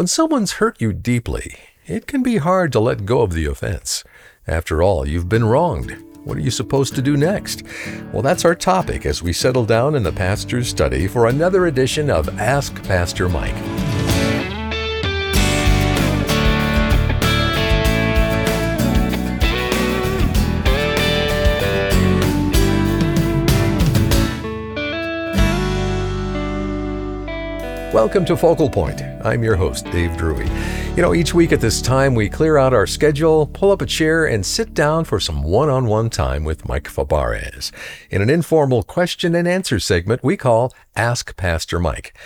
When someone's hurt you deeply, it can be hard to let go of the offense. After all, you've been wronged. What are you supposed to do next? Well, that's our topic as we settle down in the pastor's study for another edition of Ask Pastor Mike. Welcome to Focal Point. I'm your host, Dave Drury. You know, each week at this time, we clear out our schedule, pull up a chair, and sit down for some one on one time with Mike Fabarez in an informal question and answer segment we call Ask Pastor Mike.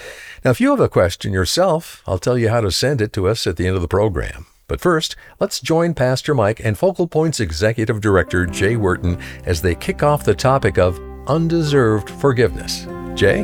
Now, if you have a question yourself, I'll tell you how to send it to us at the end of the program. But first, let's join Pastor Mike and Focal Point's Executive Director, Jay Wharton, as they kick off the topic of undeserved forgiveness. Jay?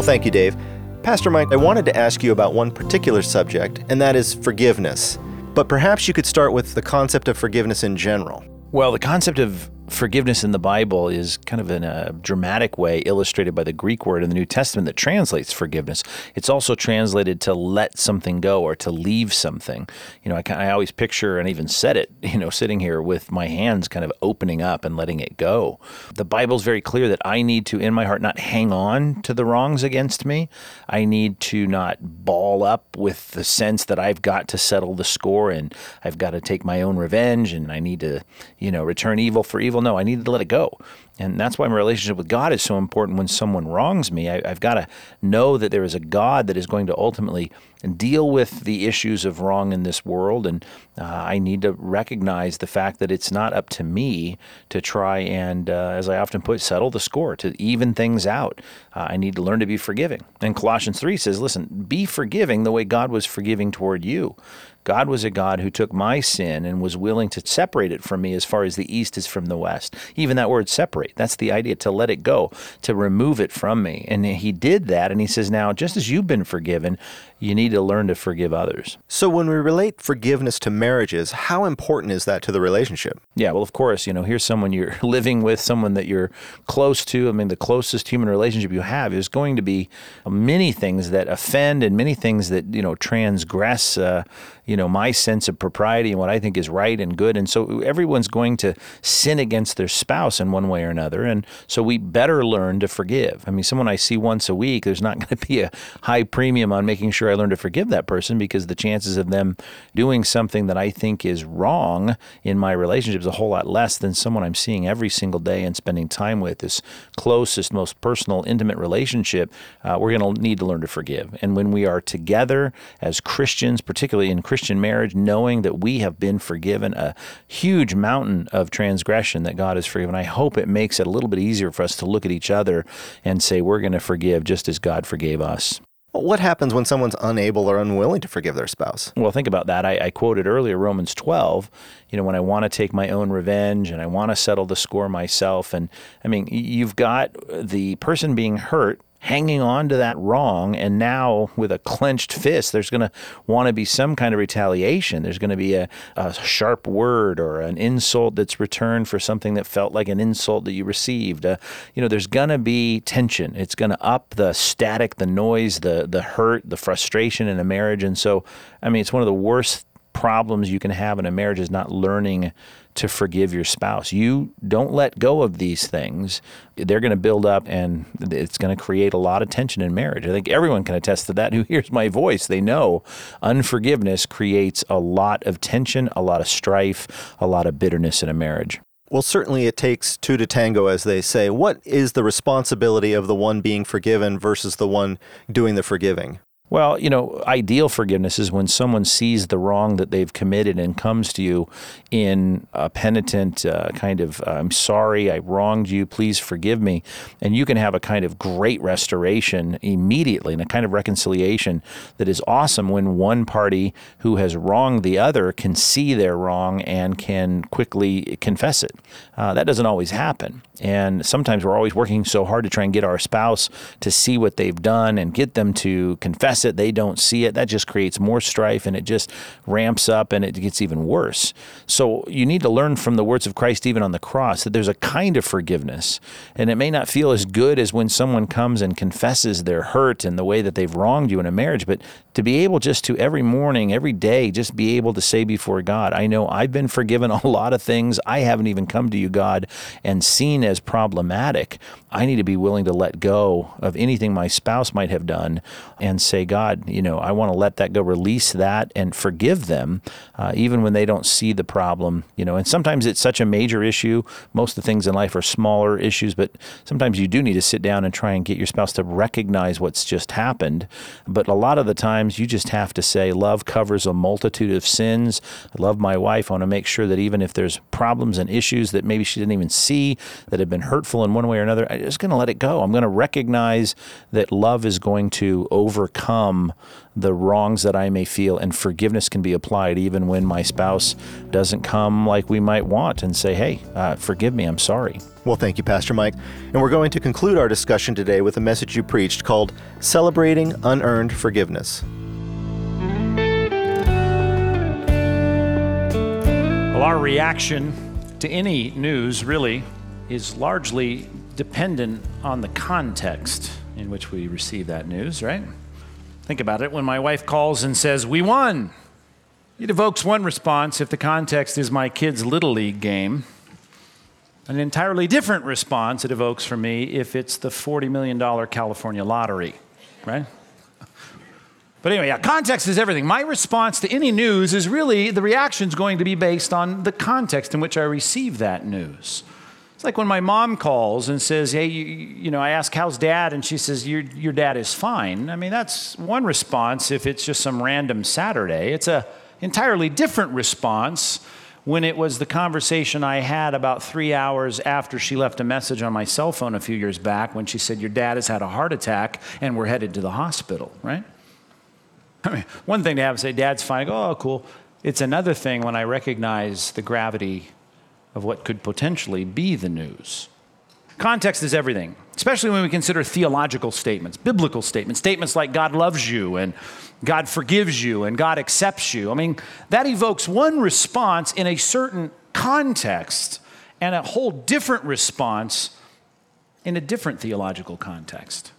Well, thank you, Dave. Pastor Mike, I wanted to ask you about one particular subject, and that is forgiveness. But perhaps you could start with the concept of forgiveness in general. Well, the concept of forgiveness in the Bible is kind of in a dramatic way illustrated by the Greek word in the New Testament that translates forgiveness. It's also translated to let something go or to leave something. You know, I, I always picture and even said it, you know, sitting here with my hands kind of opening up and letting it go. The Bible's very clear that I need to, in my heart, not hang on to the wrongs against me. I need to not ball up with the sense that I've got to settle the score and I've got to take my own revenge and I need to, you know, return evil for evil no, I needed to let it go. And that's why my relationship with God is so important when someone wrongs me. I, have got to know that there is a God that is going to ultimately deal with the issues of wrong in this world. And uh, I need to recognize the fact that it's not up to me to try and, uh, as I often put, settle the score, to even things out. Uh, I need to learn to be forgiving. And Colossians 3 says, listen, be forgiving the way God was forgiving toward you. God was a God who took my sin and was willing to separate it from me as far as the east is from the west. Even that word separate, that's the idea to let it go, to remove it from me. And he did that. And he says, now, just as you've been forgiven, you need to learn to forgive others. So, when we relate forgiveness to marriages, how important is that to the relationship? Yeah, well, of course, you know, here's someone you're living with, someone that you're close to. I mean, the closest human relationship you have is going to be many things that offend and many things that, you know, transgress, uh, you know, my sense of propriety and what I think is right and good. And so everyone's going to sin against their spouse in one way or another. And so we better learn to forgive. I mean, someone I see once a week, there's not going to be a high premium on making sure I learn to forgive that person because the chances of them doing something that I think is wrong in my relationship is a whole lot less than someone I'm seeing every single day and spending time with. This closest, most personal, intimate relationship, uh, we're going to need to learn to forgive. And when we are together as Christians, particularly in Christian marriage, knowing that we have been forgiven a huge mountain of transgression that God has forgiven, I hope it makes it a little bit easier for us to look at each other and say, we're going to forgive just as God forgave us. What happens when someone's unable or unwilling to forgive their spouse? Well, think about that. I, I, quoted earlier Romans 12, you know, when I want to take my own revenge and I want to settle the score myself. And I mean, you've got the person being hurt hanging on to that wrong. And now, with a clenched fist, there's going to want to be some kind of retaliation. There's going to be a, a, sharp word or an insult that's returned for something that felt like an insult that you received. Uh, you know, there's going to be tension. It's going to up the static, the noise, the the hurt, the frustration in a marriage. And so, I mean, it's one of the worst problems you can have in a marriage is not learning to forgive your spouse. You don't let go of these things. They're going to build up and it's going to create a lot of tension in marriage. I think everyone can attest to that who hears my voice. They know unforgiveness creates a lot of tension, a lot of strife, a lot of bitterness in a marriage. Well, certainly it takes two to tango, as they say. What is the responsibility of the one being forgiven versus the one doing the forgiving? Well, you know, ideal forgiveness is when someone sees the wrong that they've committed and comes to you in a penitent uh, kind of, I'm sorry, I wronged you, please forgive me. And you can have a kind of great restoration immediately and a kind of reconciliation that is awesome when one party who has wronged the other can see their wrong and can quickly confess it. Uh, that doesn't always happen. And sometimes we're always working so hard to try and get our spouse to see what they've done and get them to confess confess it, they don't see it. That just creates more strife and it just ramps up and it gets even worse. So you need to learn from the words of Christ, even on the cross, that there's a kind of forgiveness. And it may not feel as good as when someone comes and confesses their hurt and the way that they've wronged you in a marriage, but to be able just to every morning, every day, just be able to say before God, I know I've been forgiven a lot of things I haven't even come to you, God, and seen as problematic. I need to be willing to let go of anything my spouse might have done and say, God, you know, I want to let that go, release that, and forgive them, uh, even when they don't see the problem. You know, and sometimes it's such a major issue. Most of the things in life are smaller issues, but sometimes you do need to sit down and try and get your spouse to recognize what's just happened. But a lot of the times, you just have to say, Love covers a multitude of sins. I love my wife. I want to make sure that even if there's problems and issues that maybe she didn't even see that had been hurtful in one way or another, I'm just going to let it go. I'm going to recognize that love is going to overcome the wrongs that I may feel, and forgiveness can be applied even when my spouse doesn't come like we might want and say, Hey, uh, forgive me, I'm sorry. Well, thank you, Pastor Mike. And we're going to conclude our discussion today with a message you preached called Celebrating Unearned Forgiveness. Well, our reaction to any news really is largely dependent on the context in which we receive that news, right? Think about it. When my wife calls and says, We won, it evokes one response if the context is my kid's Little League game. An entirely different response it evokes for me if it's the $40 million California lottery, right? But anyway, yeah, context is everything. My response to any news is really the reaction is going to be based on the context in which I receive that news. It's like when my mom calls and says, Hey, you, you, know, I ask, How's dad? And she says, your, your dad is fine. I mean, that's one response if it's just some random Saturday. It's an entirely different response when it was the conversation I had about three hours after she left a message on my cell phone a few years back when she said, Your dad has had a heart attack and we're headed to the hospital, right? I mean, one thing to have say, Dad's fine. I go, oh, cool. It's another thing when I recognize the gravity of what could potentially be the news. Context is everything, especially when we consider theological statements, biblical statements, statements like God loves you and God forgives you and God accepts you. I mean, that evokes one response in a certain context and a whole different response in a different theological context.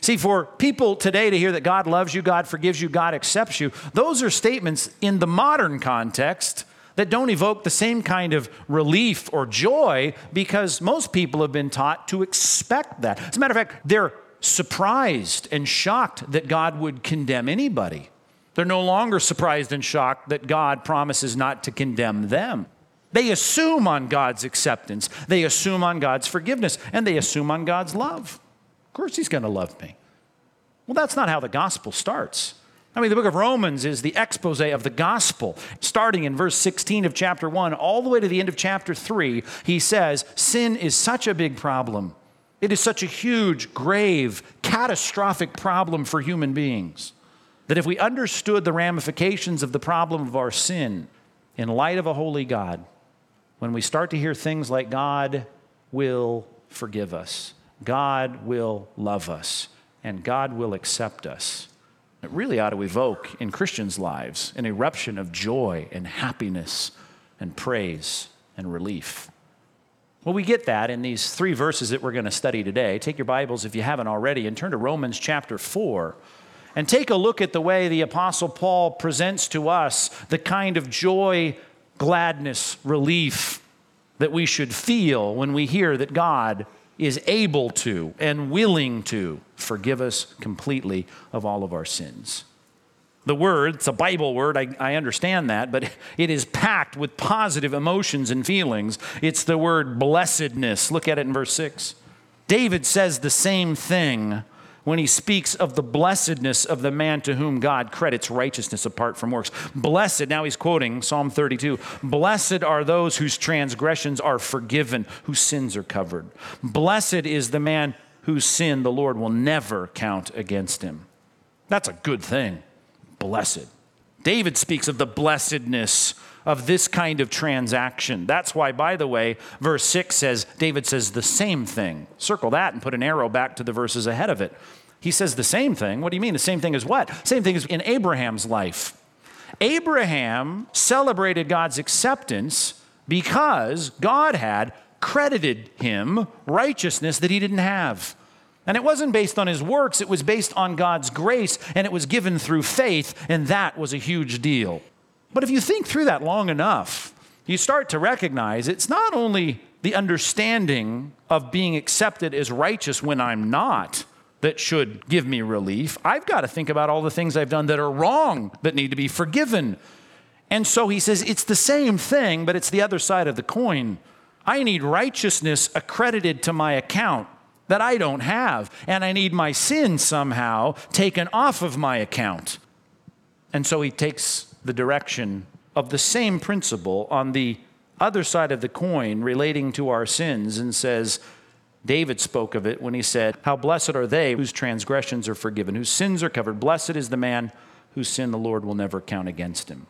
See, for people today to hear that God loves you, God forgives you, God accepts you, those are statements in the modern context that don't evoke the same kind of relief or joy because most people have been taught to expect that. As a matter of fact, they're surprised and shocked that God would condemn anybody. They're no longer surprised and shocked that God promises not to condemn them. They assume on God's acceptance, they assume on God's forgiveness, and they assume on God's love. Of course, he's going to love me. Well, that's not how the gospel starts. I mean, the book of Romans is the expose of the gospel. Starting in verse 16 of chapter 1, all the way to the end of chapter 3, he says, Sin is such a big problem. It is such a huge, grave, catastrophic problem for human beings that if we understood the ramifications of the problem of our sin in light of a holy God, when we start to hear things like God will forgive us, God will love us, and God will accept us. It really ought to evoke in Christians' lives an eruption of joy and happiness and praise and relief. Well, we get that in these three verses that we're going to study today. Take your Bibles if you haven't already and turn to Romans chapter 4 and take a look at the way the Apostle Paul presents to us the kind of joy, gladness, relief that we should feel when we hear that God is able to and willing to forgive us completely of all of our sins. The word, it's a Bible word, I, I, understand that, but it is packed with positive emotions and feelings. It's the word blessedness. Look at it in verse 6. David says the same thing when he speaks of the blessedness of the man to whom God credits righteousness apart from works. Blessed, now he's quoting Psalm 32 Blessed are those whose transgressions are forgiven, whose sins are covered. Blessed is the man whose sin the Lord will never count against him. That's a good thing. Blessed. David speaks of the blessedness of this kind of transaction. That's why, by the way, verse 6 says, David says the same thing. Circle that and put an arrow back to the verses ahead of it. He says the same thing. What do you mean? The same thing as what? Same thing as in Abraham's life. Abraham celebrated God's acceptance because God had credited him righteousness that he didn't have. And it wasn't based on his works, it was based on God's grace, and it was given through faith, and that was a huge deal. But if you think through that long enough, you start to recognize it's not only the understanding of being accepted as righteous when I'm not that should give me relief. I've got to think about all the things I've done that are wrong that need to be forgiven. And so he says it's the same thing, but it's the other side of the coin. I need righteousness accredited to my account that I don't have, and I need my sin somehow taken off of my account. And so he takes the direction of the same principle on the other side of the coin relating to our sins and says, David spoke of it when he said, How blessed are they whose transgressions are forgiven, whose sins are covered. Blessed is the man whose sin the Lord will never count against him.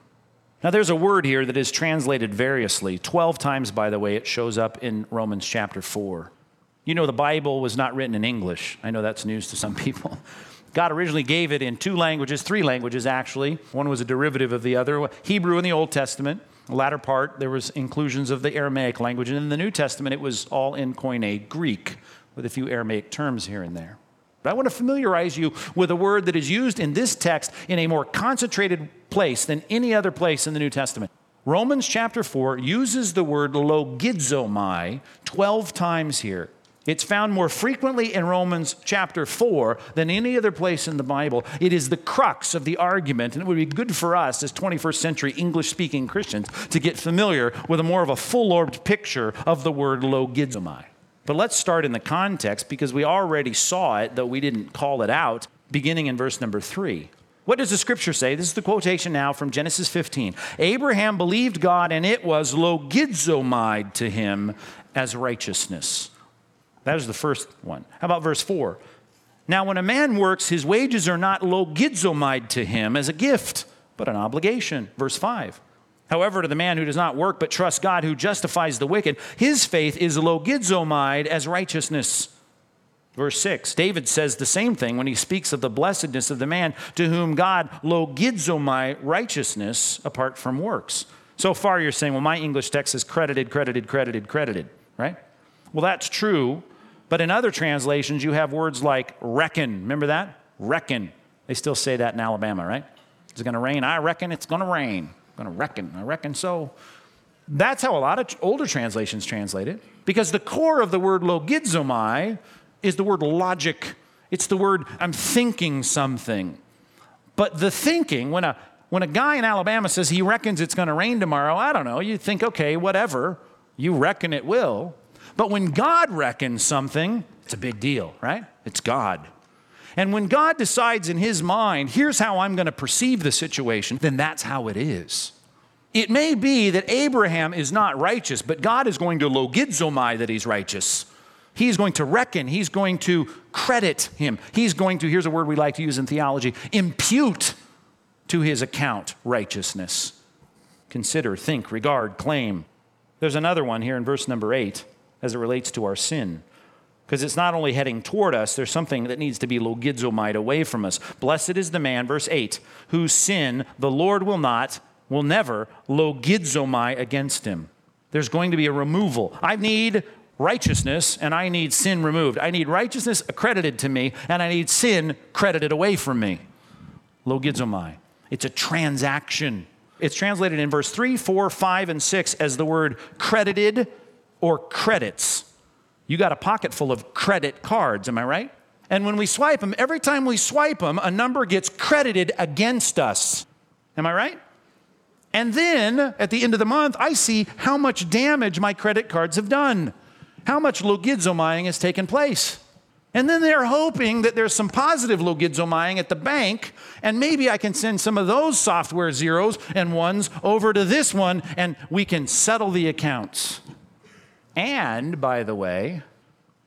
Now, there's a word here that is translated variously. 12 times, by the way, it shows up in Romans chapter 4. You know, the Bible was not written in English. I know that's news to some people. God originally gave it in two languages, three languages actually. One was a derivative of the other Hebrew in the Old Testament, the latter part, there was inclusions of the Aramaic language. And in the New Testament, it was all in Koine Greek, with a few Aramaic terms here and there. But I want to familiarize you with a word that is used in this text in a more concentrated place than any other place in the New Testament. Romans chapter 4 uses the word logizomai 12 times here. It's found more frequently in Romans chapter 4 than any other place in the Bible. It is the crux of the argument, and it would be good for us as 21st century English speaking Christians to get familiar with a more of a full orbed picture of the word logizomai. But let's start in the context because we already saw it, though we didn't call it out, beginning in verse number 3. What does the scripture say? This is the quotation now from Genesis 15. Abraham believed God, and it was logizomai to him as righteousness. That is the first one. How about verse 4? Now, when a man works, his wages are not logizomai to him as a gift, but an obligation. Verse 5. However, to the man who does not work but trusts God who justifies the wicked, his faith is logizomai as righteousness. Verse 6, David says the same thing when he speaks of the blessedness of the man to whom God logizomai righteousness apart from works. So far, you're saying, well, my English text is credited, credited, credited, credited, right? Well, that's true but in other translations, you have words like reckon. Remember that? Reckon. They still say that in Alabama, right? Is it going to rain? I reckon it's going to rain. I'm going to reckon. I reckon so. That's how a lot of older translations translate it. Because the core of the word logizomai is the word logic. It's the word I'm thinking something. But the thinking, when a, when a guy in Alabama says he reckons it's going to rain tomorrow, I don't know, you think, okay, whatever. You reckon it will. But when God reckons something, it's a big deal, right? It's God. And when God decides in his mind, here's how I'm going to perceive the situation, then that's how it is. It may be that Abraham is not righteous, but God is going to logizomai that he's righteous. He's going to reckon, he's going to credit him. He's going to, here's a word we like to use in theology, impute to his account righteousness. Consider, think, regard, claim. There's another one here in verse number eight as it relates to our sin. Because it's not only heading toward us, there's something that needs to be logizomai away from us. Blessed is the man, verse 8, whose sin the Lord will not, will never logizomai against him. There's going to be a removal. I need righteousness and I need sin removed. I need righteousness accredited to me and I need sin credited away from me. Logizomai. It's a transaction. It's translated in verse 3, 4, 5, and 6 as the word credited or credits. You got a pocket full of credit cards, am I right? And when we swipe them, every time we swipe them, a number gets credited against us. Am I right? And then at the end of the month, I see how much damage my credit cards have done, how much logizomaing has taken place. And then they're hoping that there's some positive logizomaing at the bank, and maybe I can send some of those software zeros and ones over to this one, and we can settle the accounts. And, by the way,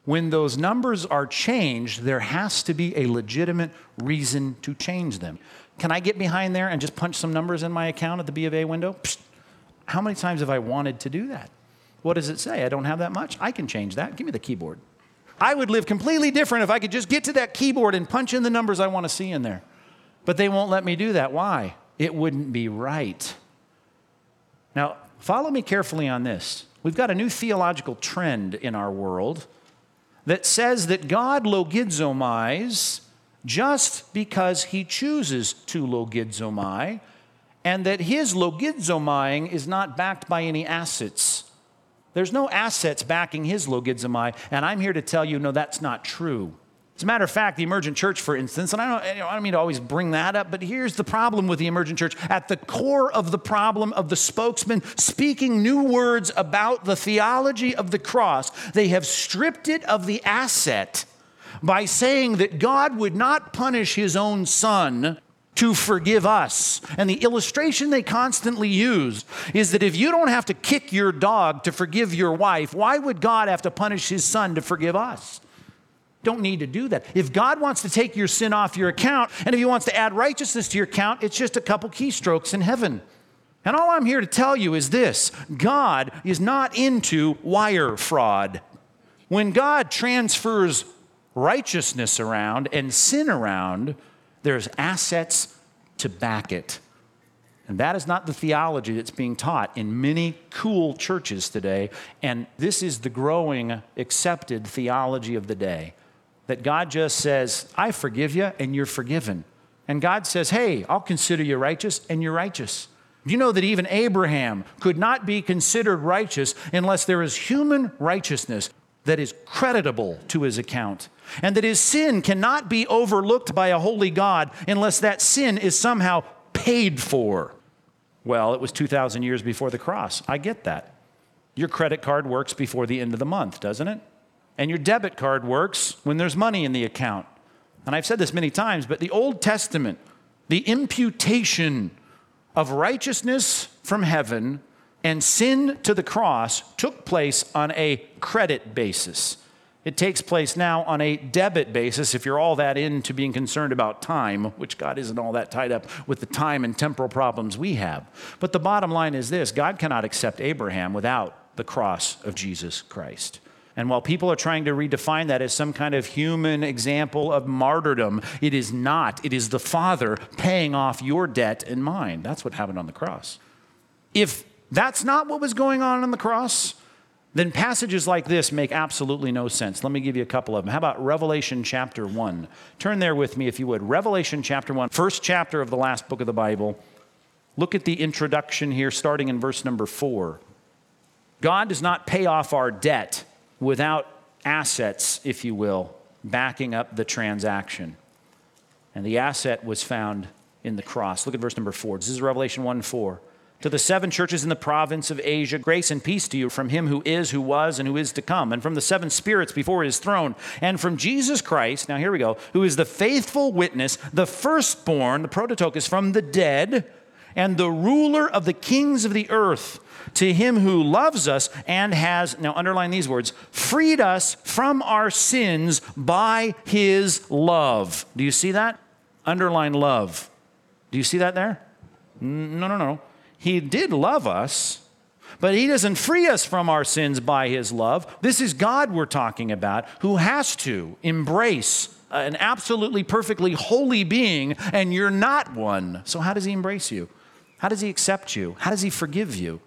when those numbers are changed, there has to be a legitimate reason to change them. Can I get behind there and just punch some numbers in my account at the B of A window? Psst. How many times have I wanted to do that? What does it say? I don't have that much. I can change that. Give me the keyboard. I would live completely different if I could just get to that keyboard and punch in the numbers I want to see in there. But they won't let me do that. Why? It wouldn't be right. Now, follow me carefully on this. We've got a new theological trend in our world that says that God logizomais just because he chooses to logizomai, and that his logizomaing is not backed by any assets. There's no assets backing his logizomai, and I'm here to tell you, no, that's not true. As a matter of fact, the emergent church, for instance, and I don't, I don't mean to always bring that up, but here's the problem with the emergent church. At the core of the problem of the spokesman speaking new words about the theology of the cross, they have stripped it of the asset by saying that God would not punish his own son to forgive us. And the illustration they constantly use is that if you don't have to kick your dog to forgive your wife, why would God have to punish his son to forgive us? Don't need to do that. If God wants to take your sin off your account, and if He wants to add righteousness to your account, it's just a couple keystrokes in heaven. And all I'm here to tell you is this God is not into wire fraud. When God transfers righteousness around and sin around, there's assets to back it. And that is not the theology that's being taught in many cool churches today. And this is the growing accepted theology of the day that God just says, I forgive you and you're forgiven. And God says, Hey, I'll consider you righteous and you're righteous. You know that even Abraham could not be considered righteous unless there is human righteousness that is creditable to his account and that his sin cannot be overlooked by a holy God unless that sin is somehow paid for. Well, it was 2,000 years before the cross. I get that. Your credit card works before the end of the month, doesn't it? And your debit card works when there's money in the account. And I've said this many times, but the Old Testament, the imputation of righteousness from heaven and sin to the cross took place on a credit basis. It takes place now on a debit basis if you're all that into being concerned about time, which God isn't all that tied up with the time and temporal problems we have. But the bottom line is this God cannot accept Abraham without the cross of Jesus Christ. And while people are trying to redefine that as some kind of human example of martyrdom, it is not. It is the Father paying off your debt and mine. That's what happened on the cross. If that's not what was going on on the cross, then passages like this make absolutely no sense. Let me give you a couple of them. How about Revelation chapter 1? Turn there with me if you would. Revelation chapter 1, first chapter of the last book of the Bible. Look at the introduction here, starting in verse number 4. God does not pay off our debt without assets, if you will, backing up the transaction. And the asset was found in the cross. Look at verse number 4. This is Revelation 1 4. To the seven churches in the province of Asia, grace and peace to you from him who is, who was, and who is to come, and from the seven spirits before his throne, and from Jesus Christ, now here we go, who is the faithful witness, the firstborn, the prototokos from the dead, and the ruler of the kings of the earth, to him who loves us and has, now underline these words, freed us from our sins by his love. Do you see that? Underline love. Do you see that there? No, no, no. He did love us, but He doesn't free us from our sins by His love. This is God we're talking about who has to embrace an absolutely perfectly holy being, and you're not one. So, how does He embrace you? How does He accept you? How does He forgive you?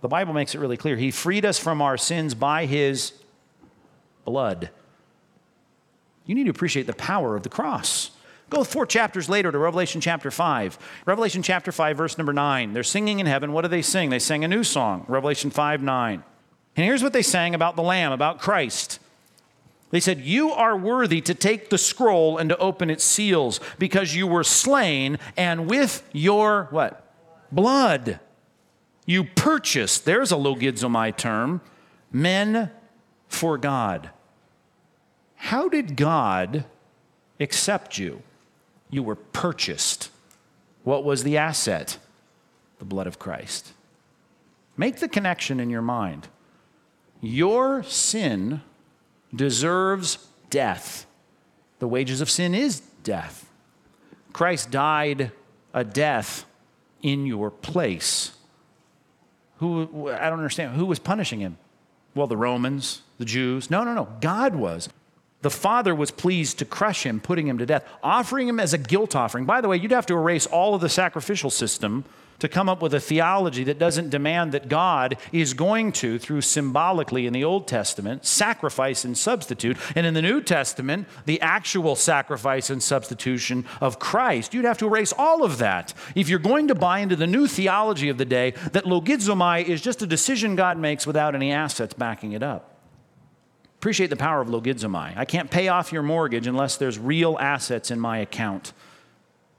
The Bible makes it really clear. He freed us from our sins by His blood. You need to appreciate the power of the cross. Go four chapters later to Revelation chapter 5. Revelation chapter 5, verse number 9. They're singing in heaven. What do they sing? They sang a new song, Revelation 5 9. And here's what they sang about the Lamb, about Christ. They said, You are worthy to take the scroll and to open its seals because you were slain, and with your what? Blood. You purchased, there's a logizomai term, men for God. How did God accept you? You were purchased. What was the asset? The blood of Christ. Make the connection in your mind. Your sin deserves death. The wages of sin is death. Christ died a death in your place. Who, I don't understand, who was punishing him? Well, the Romans, the Jews. No, no, no. God was. The Father was pleased to crush him, putting him to death, offering him as a guilt offering. By the way, you'd have to erase all of the sacrificial system to come up with a theology that doesn't demand that God is going to, through symbolically in the Old Testament, sacrifice and substitute, and in the New Testament, the actual sacrifice and substitution of Christ. You'd have to erase all of that if you're going to buy into the new theology of the day that logizomai is just a decision God makes without any assets backing it up. Appreciate the power of logizomai. I can't pay off your mortgage unless there's real assets in my account.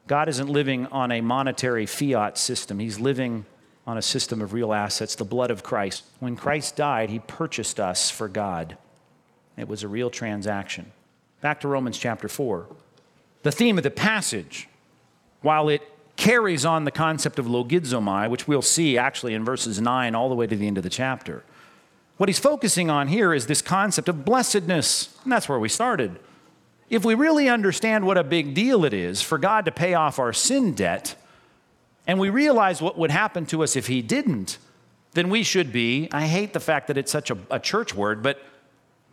God isn't living on a monetary fiat system, He's living on a system of real assets, the blood of Christ. When Christ died, He purchased us for God. It was a real transaction. Back to Romans chapter 4. The theme of the passage, while it carries on the concept of logizomai, which we'll see actually in verses 9 all the way to the end of the chapter, what he's focusing on here is this concept of blessedness. And that's where we started. If we really understand what a big deal it is for God to pay off our sin debt, and we realize what would happen to us if He didn't, then we should be, I hate the fact that it's such a, a church word, but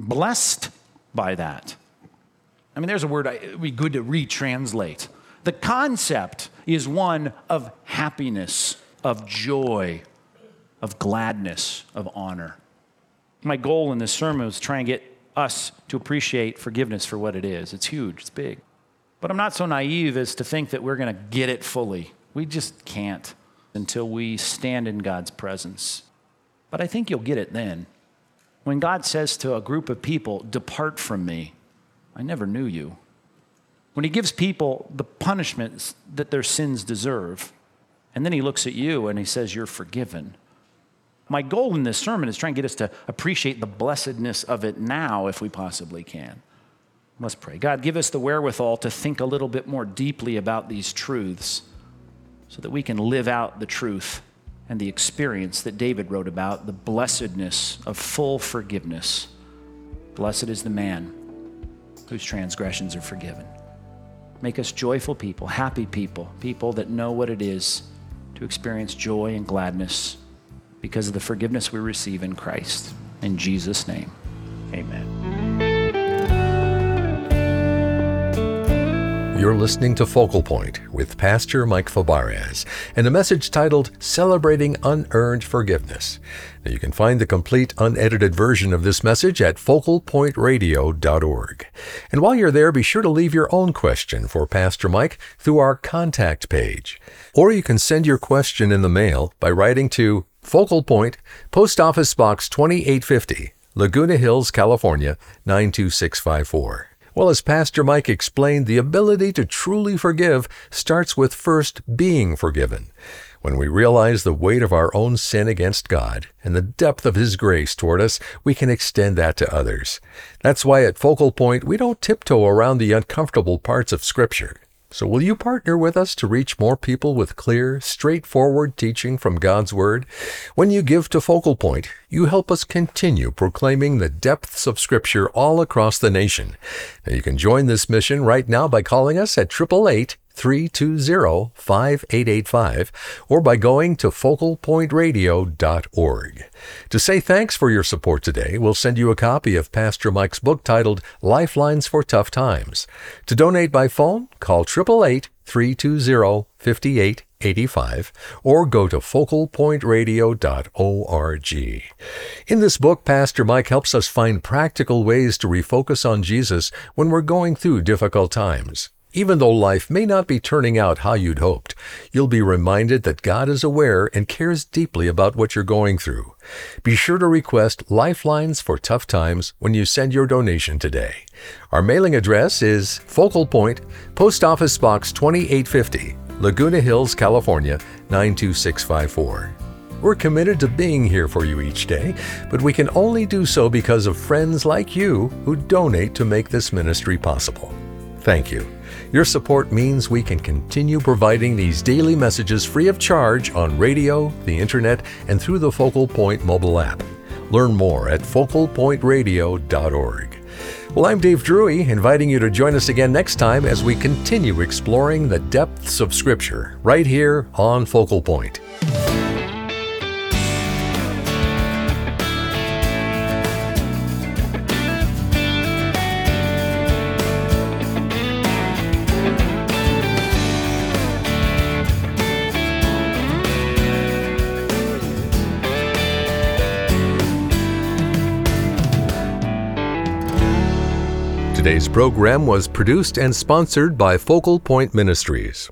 blessed by that. I mean, there's a word it would be good to retranslate. The concept is one of happiness, of joy, of gladness, of honor. My goal in this sermon was to try and get us to appreciate forgiveness for what it is. It's huge, it's big. But I'm not so naive as to think that we're going to get it fully. We just can't until we stand in God's presence. But I think you'll get it then. When God says to a group of people, Depart from me, I never knew you. When He gives people the punishments that their sins deserve, and then He looks at you and He says, You're forgiven. My goal in this sermon is trying to get us to appreciate the blessedness of it now if we possibly can. Let's pray. God, give us the wherewithal to think a little bit more deeply about these truths so that we can live out the truth and the experience that David wrote about the blessedness of full forgiveness. Blessed is the man whose transgressions are forgiven. Make us joyful people, happy people, people that know what it is to experience joy and gladness because of the forgiveness we receive in Christ. In Jesus' name, amen. You're listening to Focal Point with Pastor Mike Fabarez and a message titled Celebrating Unearned Forgiveness. Now you can find the complete unedited version of this message at focalpointradio.org. And while you're there, be sure to leave your own question for Pastor Mike through our contact page. Or you can send your question in the mail by writing to Focal Point, Post Office Box 2850, Laguna Hills, California 92654. Well, as Pastor Mike explained, the ability to truly forgive starts with first being forgiven. When we realize the weight of our own sin against God and the depth of His grace toward us, we can extend that to others. That's why at Focal Point, we don't tiptoe around the uncomfortable parts of Scripture. So, will you partner with us to reach more people with clear, straightforward teaching from God's Word? When you give to Focal Point, you help us continue proclaiming the depths of Scripture all across the nation. Now, you can join this mission right now by calling us at 888 320 5885 or by going to focalpointradio.org. To say thanks for your support today, we'll send you a copy of Pastor Mike's book titled Lifelines for Tough Times. To donate by phone, call 888 320 5885 or go to focalpointradio.org. In this book, Pastor Mike helps us find practical ways to refocus on Jesus when we're going through difficult times. Even though life may not be turning out how you'd hoped, you'll be reminded that God is aware and cares deeply about what you're going through. Be sure to request Lifelines for Tough Times when you send your donation today. Our mailing address is Focal Point, Post Office Box 2850, Laguna Hills, California 92654. We're committed to being here for you each day, but we can only do so because of friends like you who donate to make this ministry possible. Thank you. Your support means we can continue providing these daily messages free of charge on radio, the internet, and through the Focal Point mobile app. Learn more at focalpointradio.org. Well, I'm Dave Drury, inviting you to join us again next time as we continue exploring the depths of Scripture right here on Focal Point. Today's program was produced and sponsored by Focal Point Ministries.